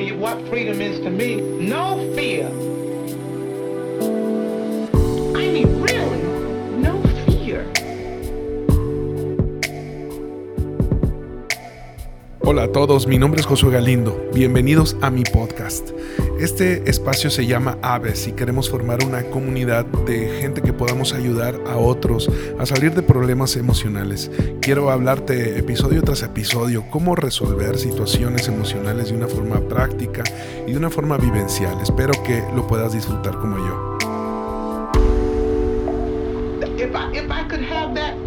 tell you what freedom is to me. No fear. A todos, mi nombre es Josué Galindo. Bienvenidos a mi podcast. Este espacio se llama Aves y queremos formar una comunidad de gente que podamos ayudar a otros a salir de problemas emocionales. Quiero hablarte episodio tras episodio cómo resolver situaciones emocionales de una forma práctica y de una forma vivencial. Espero que lo puedas disfrutar como yo. If I, if I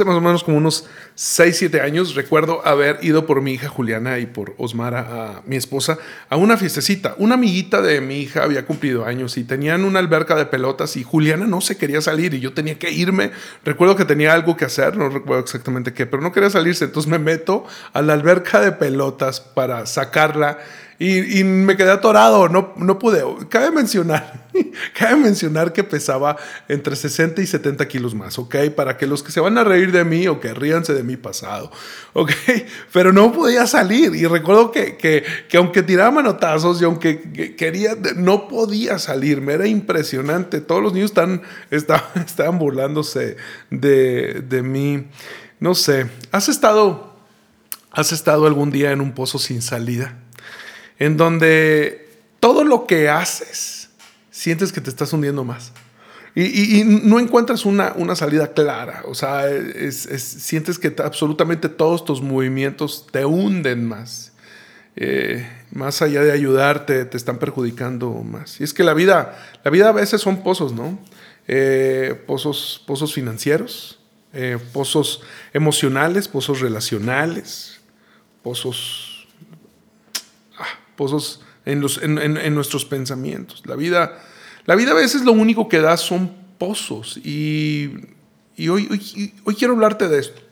Hace más o menos como unos 6, 7 años recuerdo haber ido por mi hija Juliana y por Osmara, a mi esposa, a una fiestecita. Una amiguita de mi hija había cumplido años y tenían una alberca de pelotas y Juliana no se quería salir y yo tenía que irme. Recuerdo que tenía algo que hacer, no recuerdo exactamente qué, pero no quería salirse. Entonces me meto a la alberca de pelotas para sacarla y, me quedé atorado, no, no pude. Cabe mencionar, cabe mencionar que pesaba entre 60 y 70 kilos más, ¿ok? Para que los que se van a reír de mí o que ríanse de mi pasado, ¿ok? Pero no podía salir y recuerdo que, que, que aunque tiraba manotazos y aunque quería, no podía salir, me era impresionante. Todos los niños están, estaban, estaban burlándose de, de mí. No sé, ¿has estado, ¿has estado algún día en un pozo sin salida? En donde todo lo que haces sientes que te estás hundiendo más. Y, no encuentras una, una, salida clara, o sea, es, es, sientes que absolutamente todos tus movimientos te hunden más. Eh, más allá de ayudarte, te están perjudicando más. Y es que la vida, la vida a veces son pozos, ¿no? Eh, pozos, pozos financieros, eh, pozos emocionales, pozos relacionales, pozos pozos en, nuestros pensamientos. La vida, la vida a veces lo único que da son pozos y, hoy, hoy quiero hablarte de esto.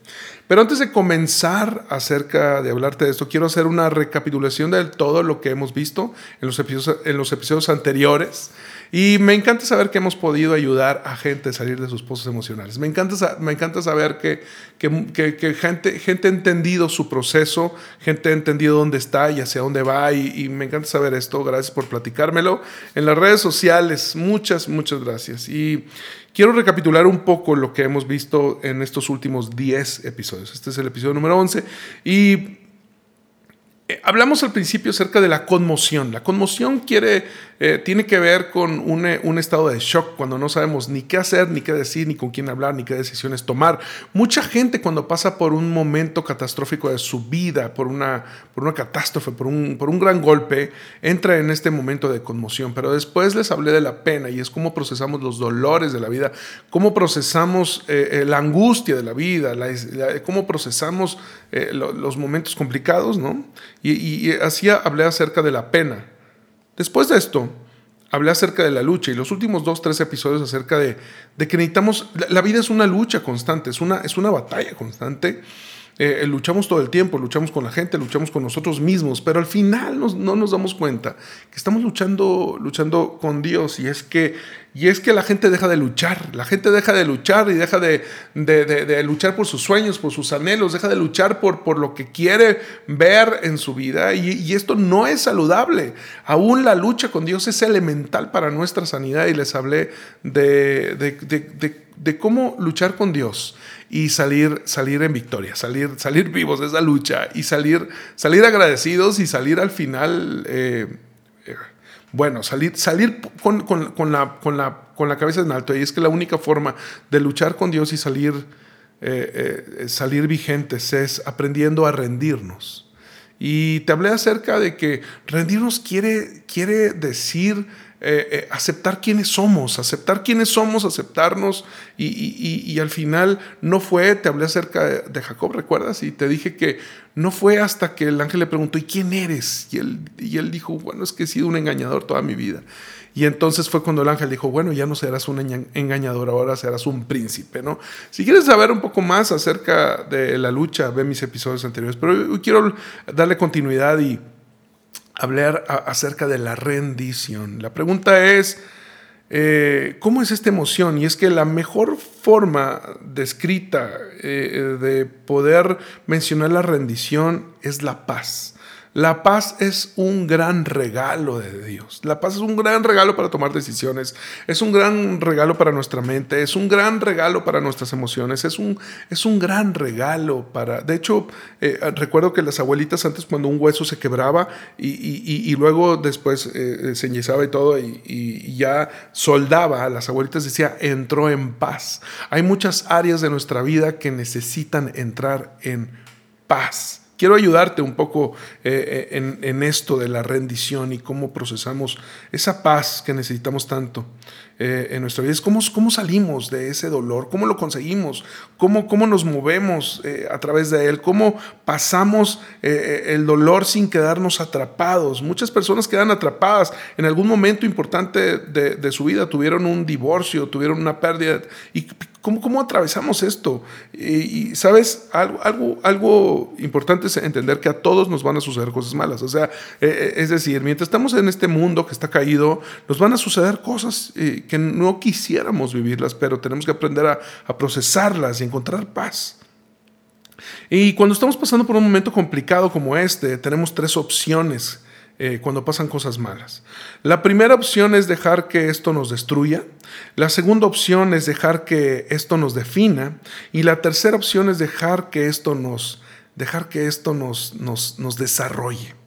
Pero antes de comenzar acerca de hablarte de esto, quiero hacer una recapitulación de todo lo que hemos visto en los episodios, en los episodios anteriores. Y me encanta saber que hemos podido ayudar a gente a salir de sus pozos emocionales. Me encanta, me encanta saber que, que, que, que gente, gente ha entendido su proceso, gente ha entendido dónde está y hacia dónde va. Y, y, me encanta saber esto. Gracias por platicármelo. En las redes sociales, muchas, muchas gracias. Y quiero recapitular un poco lo que hemos visto en estos últimos 10 episodios. Este es el episodio número 11. Y Hablamos al principio acerca de la conmoción. La conmoción quiere, eh, tiene que ver con un, un, estado de shock cuando no sabemos ni qué hacer, ni qué decir, ni con quién hablar, ni qué decisiones tomar. Mucha gente cuando pasa por un momento catastrófico de su vida, por una, por una catástrofe, por un, por un gran golpe, entra en este momento de conmoción. Pero después les hablé de la pena y es cómo procesamos los dolores de la vida, cómo procesamos eh, la angustia de la vida, cómo procesamos eh, lo, los momentos complicados, ¿no? Y, así hablé acerca de la pena. Después de esto, hablé acerca de la lucha y los últimos dos, tres episodios acerca de, de que necesitamos, la, vida es una lucha constante, es una, es una batalla constante. Eh, luchamos todo el tiempo, luchamos con la gente, luchamos con nosotros mismos, pero al final no nos damos cuenta que estamos luchando, luchando con Dios y es que, y es que la gente deja de luchar, la gente deja de luchar y deja de, de, de, luchar por sus sueños, por sus anhelos, deja de luchar por, por lo que quiere ver en su vida y, esto no es saludable. Aún la lucha con Dios es elemental para nuestra sanidad y les hablé de, de cómo luchar con Dios y salir, salir en victoria, salir, salir vivos de esa lucha y salir, salir agradecidos y salir al final, eh, bueno, salir, salir con, la, con, la, con la cabeza en alto. Y es que la única forma de luchar con Dios y salir, eh, salir vigentes es aprendiendo a rendirnos. Y te hablé acerca de que rendirnos quiere, quiere decir eh, eh, aceptar quiénes somos, aceptar quiénes somos, aceptarnos. Y, al final no fue, te hablé acerca de, Jacob, ¿recuerdas? Y te dije que no fue hasta que el ángel le preguntó, ¿y quién eres? Y él, y él dijo, bueno, es que he sido un engañador toda mi vida. Y entonces fue cuando el ángel dijo, bueno, ya no serás un engañador, ahora serás un príncipe, ¿no? Si quieres saber un poco más acerca de la lucha, ve mis episodios anteriores, pero quiero darle continuidad y hablar acerca de la rendición. La pregunta es, eh, ¿cómo es esta emoción? Y es que la mejor forma descrita eh, de poder mencionar la rendición es la paz. La paz es un gran regalo de Dios. La paz es un gran regalo para tomar decisiones. Es un gran regalo para nuestra mente. Es un gran regalo para nuestras emociones. Es un, es un gran regalo para... De hecho, eh, recuerdo que las abuelitas antes cuando un hueso se quebraba y, luego después eh, se enyesaba y todo y, y ya soldaba, las abuelitas decía, entró en paz. Hay muchas áreas de nuestra vida que necesitan entrar en paz. Quiero ayudarte un poco eh, eh, en, esto de la rendición y cómo procesamos esa paz que necesitamos tanto eh, en nuestra vida. Es cómo, cómo, salimos de ese dolor, cómo lo conseguimos, cómo, cómo nos movemos a través de él, cómo pasamos el dolor sin quedarnos atrapados. Muchas personas quedan atrapadas en algún momento importante de, de su vida, tuvieron un divorcio, tuvieron una pérdida y ¿Cómo, ¿Cómo, atravesamos esto? Y, sabes, algo, algo, algo, importante es entender que a todos nos van a suceder cosas malas. O sea, eh, eh, es decir, mientras estamos en este mundo que está caído, nos van a suceder cosas eh, que no quisiéramos vivirlas, pero tenemos que aprender a, a procesarlas y encontrar paz. Y cuando estamos pasando por un momento complicado como este, tenemos tres opciones eh, cuando pasan cosas malas. La primera opción es dejar que esto nos destruya. La segunda opción es dejar que esto nos defina. Y la tercera opción es dejar que esto nos, dejar que esto nos, nos, nos desarrolle.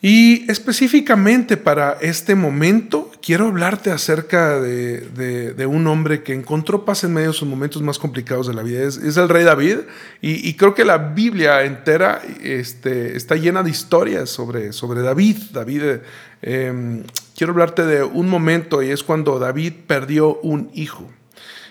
Y específicamente para este momento, quiero hablarte acerca de, un hombre que encontró paz en medio de sus momentos más complicados de la vida. Es, el rey David. Y, creo que la Biblia entera este, está llena de historias sobre, sobre David. David, em, quiero hablarte de un momento y es cuando David perdió un hijo.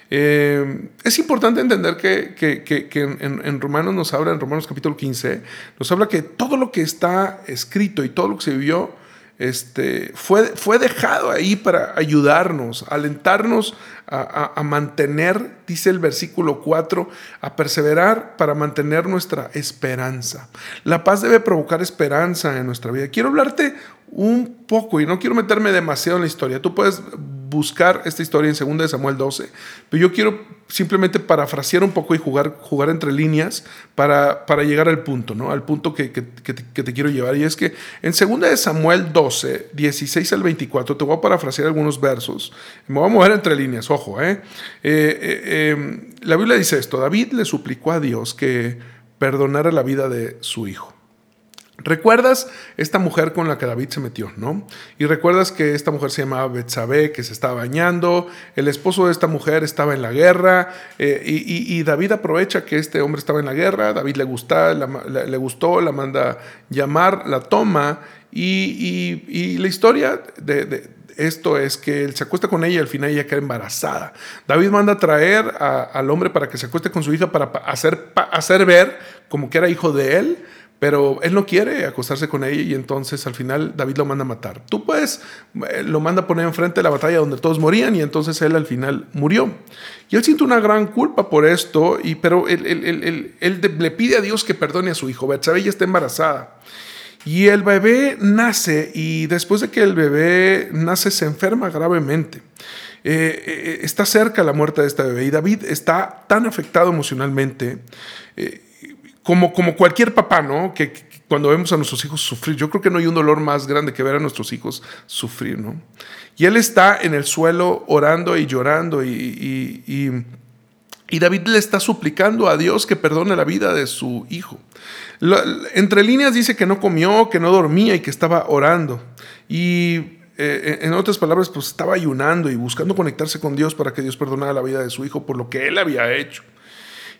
Eh, es importante entender que, en, Romanos nos habla, en Romanos capítulo 15, nos habla que todo lo que está escrito y todo lo que se vivió este, fue, fue dejado ahí para ayudarnos, alentarnos a, mantener, dice el versículo 4, a perseverar para mantener nuestra esperanza. La paz debe provocar esperanza en nuestra vida. Quiero hablarte un poco y no quiero meterme demasiado en la historia. Tú puedes buscar esta historia en 2 Samuel 12, pero yo quiero simplemente parafrasear un poco y jugar, jugar entre líneas para, para llegar al punto, ¿no? Al punto que, que, te quiero llevar. Y es que en 2 Samuel 12, 16 al 24, te voy a parafrasear algunos versos. Me voy a mover entre líneas, ojo, ¿eh? eh, eh em, la Biblia dice esto, David le suplicó a Dios que perdonara la vida de su hijo. ¿Recuerdas esta mujer con la que David se metió, no? Y recuerdas que esta mujer se llamaba Betsabé, que se estaba bañando, el esposo de esta mujer estaba en la guerra, eh, y, David aprovecha que este hombre estaba en la guerra, David le, gusta, le gustó, la manda llamar, la toma, y, la historia de, esto es que él se acuesta con ella y al final ella queda embarazada. David manda a traer al hombre para que se acueste con su hija para hacer, hacer ver como que era hijo de él, pero él no quiere acostarse con ella y entonces al final David lo manda a matar. Tú puedes, eh, lo manda a poner enfrente de la batalla donde todos morían y entonces él al final murió. Y él siente una gran culpa por esto, y, pero él, le pide a Dios que perdone a su hijo. Betsabé ya está embarazada. Y el bebé nace y después de que el bebé nace se enferma gravemente. Eh, eh, está cerca la muerte de este bebé y David está tan afectado emocionalmente como, como cualquier papá, ¿no? Que, cuando vemos a nuestros hijos sufrir, yo creo que no hay un dolor más grande que ver a nuestros hijos sufrir, ¿no? Y él está en el suelo orando y llorando y, y, David le está suplicando a Dios que perdone la vida de su hijo. entre líneas dice que no comió, que no dormía y que estaba orando. Y eh, en otras palabras, pues estaba ayunando y buscando conectarse con Dios para que Dios perdonara la vida de su hijo por lo que él había hecho.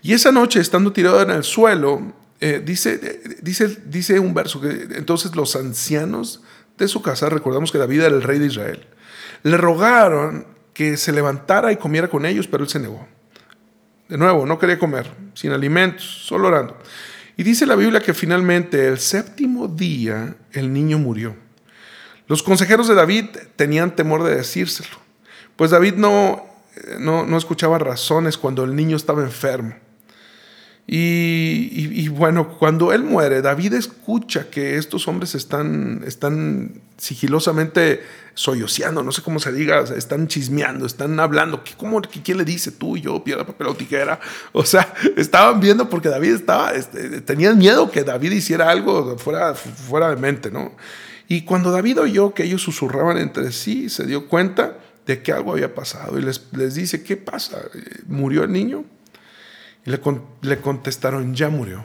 Y esa noche, estando tirado en el suelo, eh, dice, dice, dice un verso que entonces los ancianos de su casa, recordamos que David era el rey de Israel, le rogaron que se levantara y comiera con ellos, pero él se negó. De nuevo, no quería comer, sin alimentos, solo orando. Y dice la Biblia que finalmente el séptimo día el niño murió. Los consejeros de David tenían temor de decírselo, pues David no, no, no escuchaba razones cuando el niño estaba enfermo. Y, bueno, cuando él muere, David escucha que estos hombres están, están sigilosamente solloceando, no sé cómo se diga, están chismeando, están hablando. ¿Qué, cómo, ¿Quién le dice tú y yo, piedra, papel o tijera? O sea, estaban viendo porque David estaba, este, tenían miedo que David hiciera algo fuera, fuera de mente, ¿no? Y cuando David oyó que ellos susurraban entre sí, se dio cuenta de que algo había pasado y les, les dice, ¿qué pasa? ¿Murió el niño? Le, le contestaron, ya murió.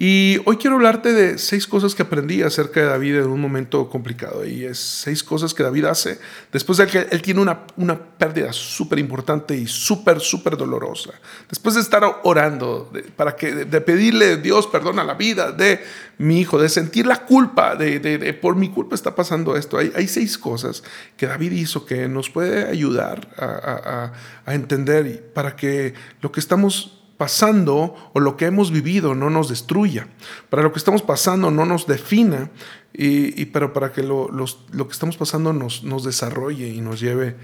Y hoy quiero hablarte de seis cosas que aprendí acerca de David en un momento complicado. Y es seis cosas que David hace después de que él tiene una, una pérdida súper importante y súper, súper dolorosa. Después de estar orando, de, para que, de, pedirle Dios perdona la vida de mi hijo, de sentir la culpa, de, por mi culpa está pasando esto. Hay, seis cosas que David hizo que nos puede ayudar a entender para que lo que estamos pasando o lo que hemos vivido no nos destruya, para lo que estamos pasando no nos defina, y, pero para que lo, lo, que estamos pasando nos, nos desarrolle y nos lleve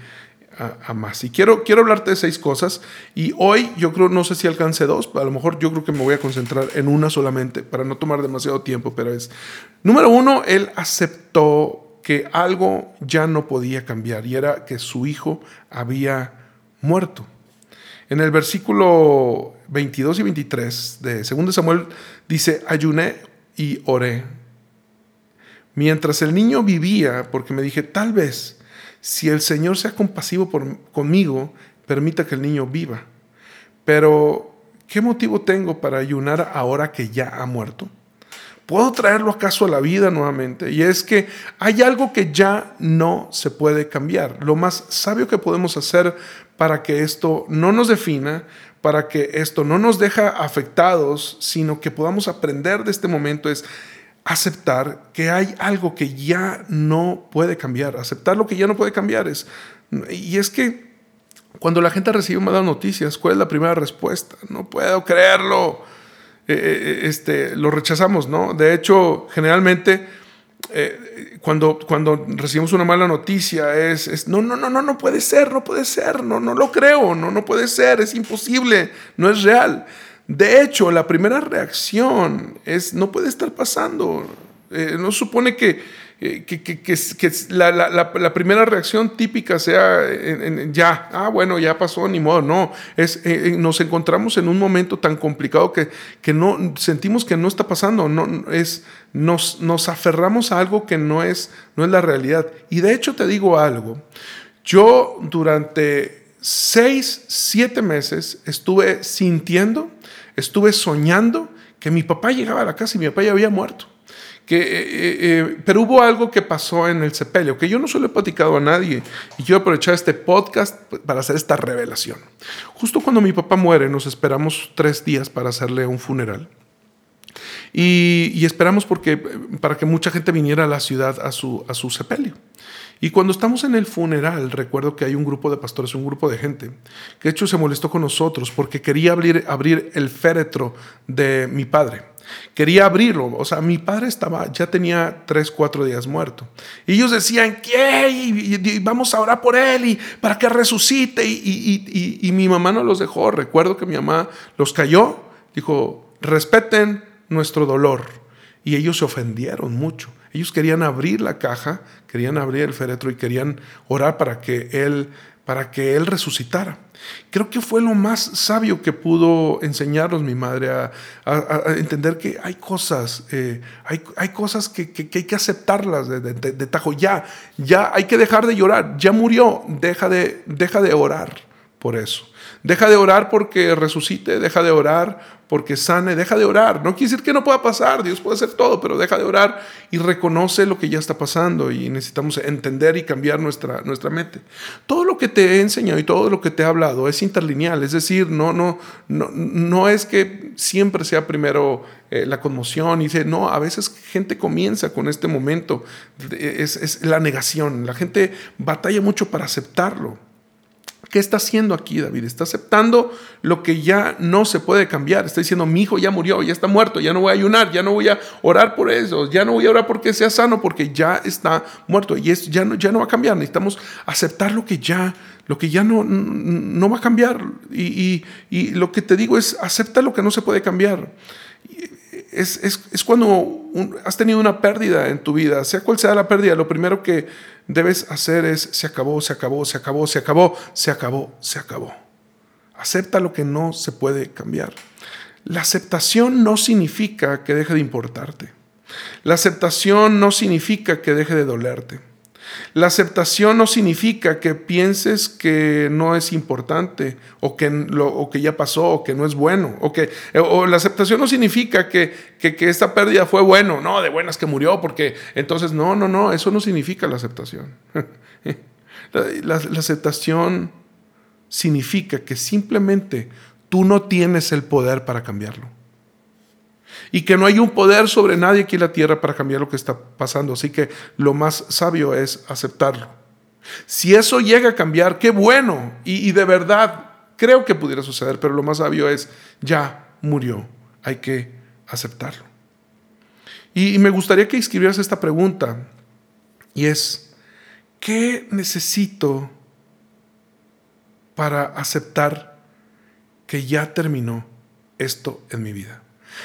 a, más. Y quiero, quiero hablarte de seis cosas, y hoy yo creo, no sé si alcance dos, a lo mejor yo creo que me voy a concentrar en una solamente para no tomar demasiado tiempo, pero es, número uno, él aceptó que algo ya no podía cambiar y era que su hijo había muerto. En el versículo 22 y 23 de 2 Samuel dice, ayuné y oré. Mientras el niño vivía, porque me dije, tal vez, si el Señor sea compasivo conmigo, permita que el niño viva. Pero, ¿qué motivo tengo para ayunar ahora que ya ha muerto? ¿Puedo traerlo acaso a la vida nuevamente? Y es que hay algo que ya no se puede cambiar. Lo más sabio que podemos hacer para que esto no nos defina, para que esto no nos deja afectados, sino que podamos aprender de este momento es aceptar que hay algo que ya no puede cambiar, aceptar lo que ya no puede cambiar es y es que cuando la gente recibe malas noticias, ¿cuál es la primera respuesta? No puedo creerlo. Eh, eh, este, lo rechazamos, ¿no? De hecho, generalmente eh, cuando, cuando recibimos una mala noticia es, no, no, no, no, no puede ser, no puede ser, no, no lo creo, no, no puede ser, es imposible, no es real. De hecho, la primera reacción es, no puede estar pasando. Eh, no supone que, eh, la, primera reacción típica sea ya, ah, bueno, ya pasó, ni modo, no, es, eh, nos encontramos en un momento tan complicado que, que no, sentimos que no está pasando, no, es, nos, nos aferramos a algo que no es, no es la realidad. Y de hecho te digo algo, yo durante seis, siete meses estuve sintiendo, estuve soñando que mi papá llegaba a la casa y mi papá ya había muerto. Que, eh, eh, eh, pero hubo algo que pasó en el sepelio, que yo no solo he platicado a nadie, y quiero aprovechar este podcast para hacer esta revelación. Justo cuando mi papá muere, nos esperamos tres días para hacerle un funeral. Y, esperamos porque, para que mucha gente viniera a la ciudad a su, a su sepelio. Y cuando estamos en el funeral, recuerdo que hay un grupo de pastores, un grupo de gente, que de hecho se molestó con nosotros porque quería abrir, abrir el féretro de mi padre. Quería abrirlo. O sea, mi padre estaba, ya tenía tres, cuatro días muerto. Y ellos decían, ¿qué? Y, vamos a orar por él y para que resucite. Y, y, mi mamá no los dejó. Recuerdo que mi mamá los cayó. Dijo, respeten nuestro dolor. Y ellos se ofendieron mucho. Ellos querían abrir la caja, querían abrir el féretro y querían orar para que él para que Él resucitara. Creo que fue lo más sabio que pudo enseñarnos mi madre a, entender que hay cosas, eh, hay, hay, cosas que, hay que aceptarlas de, tajo. Ya, ya hay que dejar de llorar. Ya murió, deja de, deja de orar por eso. Deja de orar porque resucite, deja de orar porque sane, deja de orar. No quiere decir que no pueda pasar, Dios puede hacer todo, pero deja de orar y reconoce lo que ya está pasando y necesitamos entender y cambiar nuestra, nuestra mente. Todo lo que te he enseñado y todo lo que te he hablado es interlineal, es decir, no, no, no, no es que siempre sea primero eh, la conmoción y dice, no, a veces gente comienza con este momento, es, es la negación, la gente batalla mucho para aceptarlo ¿Qué está haciendo aquí David? Está aceptando lo que ya no se puede cambiar. Está diciendo, mi hijo ya murió, ya está muerto, ya no voy a ayunar, ya no voy a orar por eso, ya no voy a orar porque sea sano, porque ya está muerto y es, ya, no, ya no va a cambiar. Necesitamos aceptar lo que ya, lo que ya no, va a cambiar. Y lo que te digo es, acepta lo que no se puede cambiar es, cuando has tenido una pérdida en tu vida, sea cual sea la pérdida, lo primero que debes hacer es se acabó, se acabó, se acabó, se acabó, se acabó, se acabó. Acepta lo que no se puede cambiar. La aceptación no significa que deje de importarte. La aceptación no significa que deje de dolerte. La aceptación no significa que pienses que no es importante o que, lo, que ya pasó o que no es bueno. O, que, o la aceptación no significa que, que, esta pérdida fue bueno, no, de buenas que murió, porque entonces no, no, no, eso no significa la aceptación. la aceptación significa que simplemente tú no tienes el poder para cambiarlo y que no hay un poder sobre nadie aquí en la tierra para cambiar lo que está pasando. Así que lo más sabio es aceptarlo. Si eso llega a cambiar, qué bueno. Y, de verdad, creo que pudiera suceder, pero lo más sabio es, ya murió, hay que aceptarlo. Y, y me gustaría que escribieras esta pregunta, y es, ¿qué necesito para aceptar que ya terminó esto en mi vida?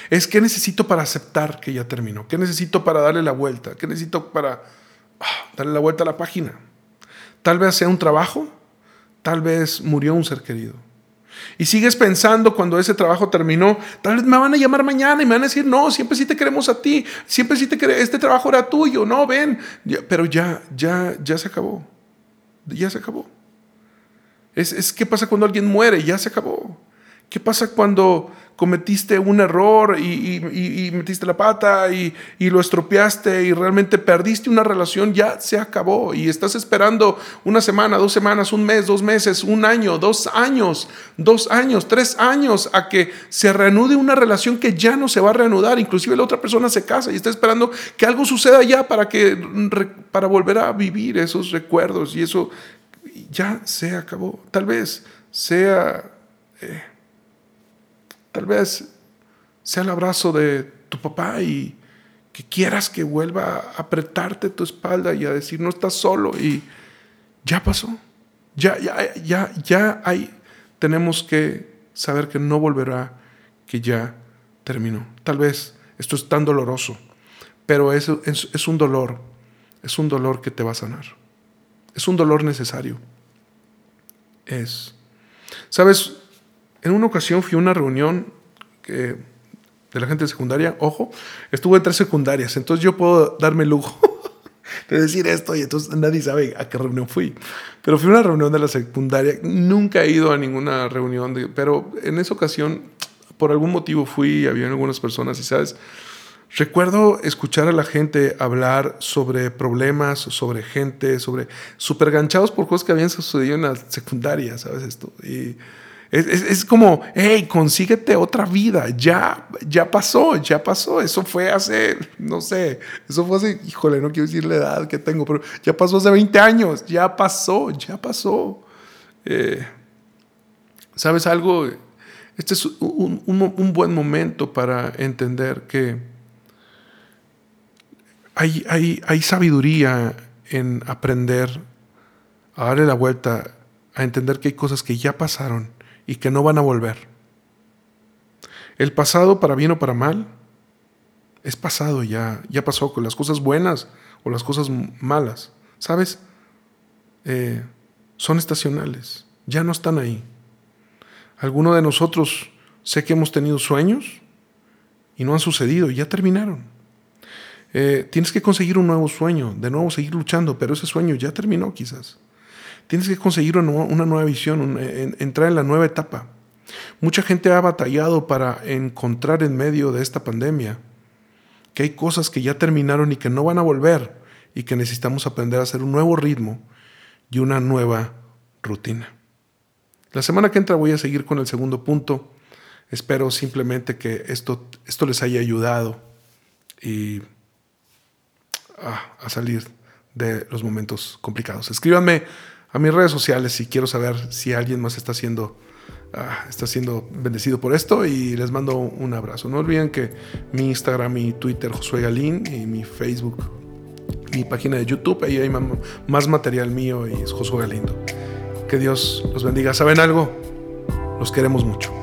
Es qué necesito para aceptar que ya terminó, qué necesito para darle la vuelta, qué necesito para ah, darle la vuelta a la página. Tal vez sea un trabajo, tal vez murió un ser querido. Y sigues pensando cuando ese trabajo terminó, tal vez me van a llamar mañana y me van a decir, no, siempre sí te queremos a ti, siempre sí te queremos, este trabajo era tuyo, no, ven, pero ya, ya, ya se acabó, ya se acabó. Es, es qué pasa cuando alguien muere, ya se acabó. ¿Qué pasa cuando cometiste un error y, metiste la pata y, lo estropeaste y realmente perdiste una relación, ya se acabó y estás esperando una semana, dos semanas, un mes, dos meses, un año, dos años, dos años, tres años a que se reanude una relación que ya no se va a reanudar, inclusive la otra persona se casa y está esperando que algo suceda ya para que para volver a vivir esos recuerdos. Y eso ya se acabó. Tal vez sea eh, Tal vez sea el abrazo de tu papá y que quieras que vuelva a apretarte tu espalda y a decir no estás solo y ya pasó. Ya, ya, ya, ya hay, tenemos que saber que no volverá, que ya terminó. Tal vez esto es tan doloroso, pero es, es, es un dolor, es un dolor que te va a sanar. Es un dolor necesario. Es. ¿Sabes? En una ocasión fui a una reunión de la gente de secundaria, ojo, estuve en tres secundarias, entonces yo puedo darme el lujo de decir esto y entonces nadie sabe a qué reunión fui. Pero fui a una reunión de la secundaria, nunca he ido a ninguna reunión, pero en esa ocasión, por algún motivo fui, había algunas personas y, ¿sabes? Recuerdo escuchar a la gente hablar sobre problemas, sobre gente, sobre super ganchados por cosas que habían sucedido en la secundaria, ¿sabes esto? Y es, como, hey, consíguete otra vida, ya, ya pasó, ya pasó, eso fue hace, no sé, eso fue hace, híjole, no quiero decir la edad que tengo, pero ya pasó hace 20 años, ya pasó, ya pasó. Eh, ¿Sabes algo? Este es un, un, buen momento para entender que hay, hay, hay sabiduría en aprender a darle la vuelta, a entender que hay cosas que ya pasaron y que no van a volver. El pasado, para bien o para mal, es pasado ya, ya pasó con las cosas buenas o las cosas malas. ¿Sabes? Eh, son estacionales, ya no están ahí. Algunos de nosotros sé que hemos tenido sueños y no han sucedido, ya terminaron. Eh, tienes que conseguir un nuevo sueño, de nuevo seguir luchando, pero ese sueño ya terminó quizás. Tienes que conseguir una nueva visión, entrar en la nueva etapa. Mucha gente ha batallado para encontrar en medio de esta pandemia que hay cosas que ya terminaron y que no van a volver y que necesitamos aprender a hacer un nuevo ritmo y una nueva rutina. La semana que entra voy a seguir con el segundo punto. Espero simplemente que esto, esto les haya ayudado y a salir de los momentos complicados. Escríbanme a mis redes sociales y quiero saber si alguien más está siendo, ah, está siendo bendecido por esto y les mando un abrazo. No olviden que mi Instagram y Twitter, Josué Galín, y mi Facebook, mi página de YouTube, ahí hay más material mío y es Josué Galindo. Que Dios los bendiga. ¿Saben algo? Los queremos mucho.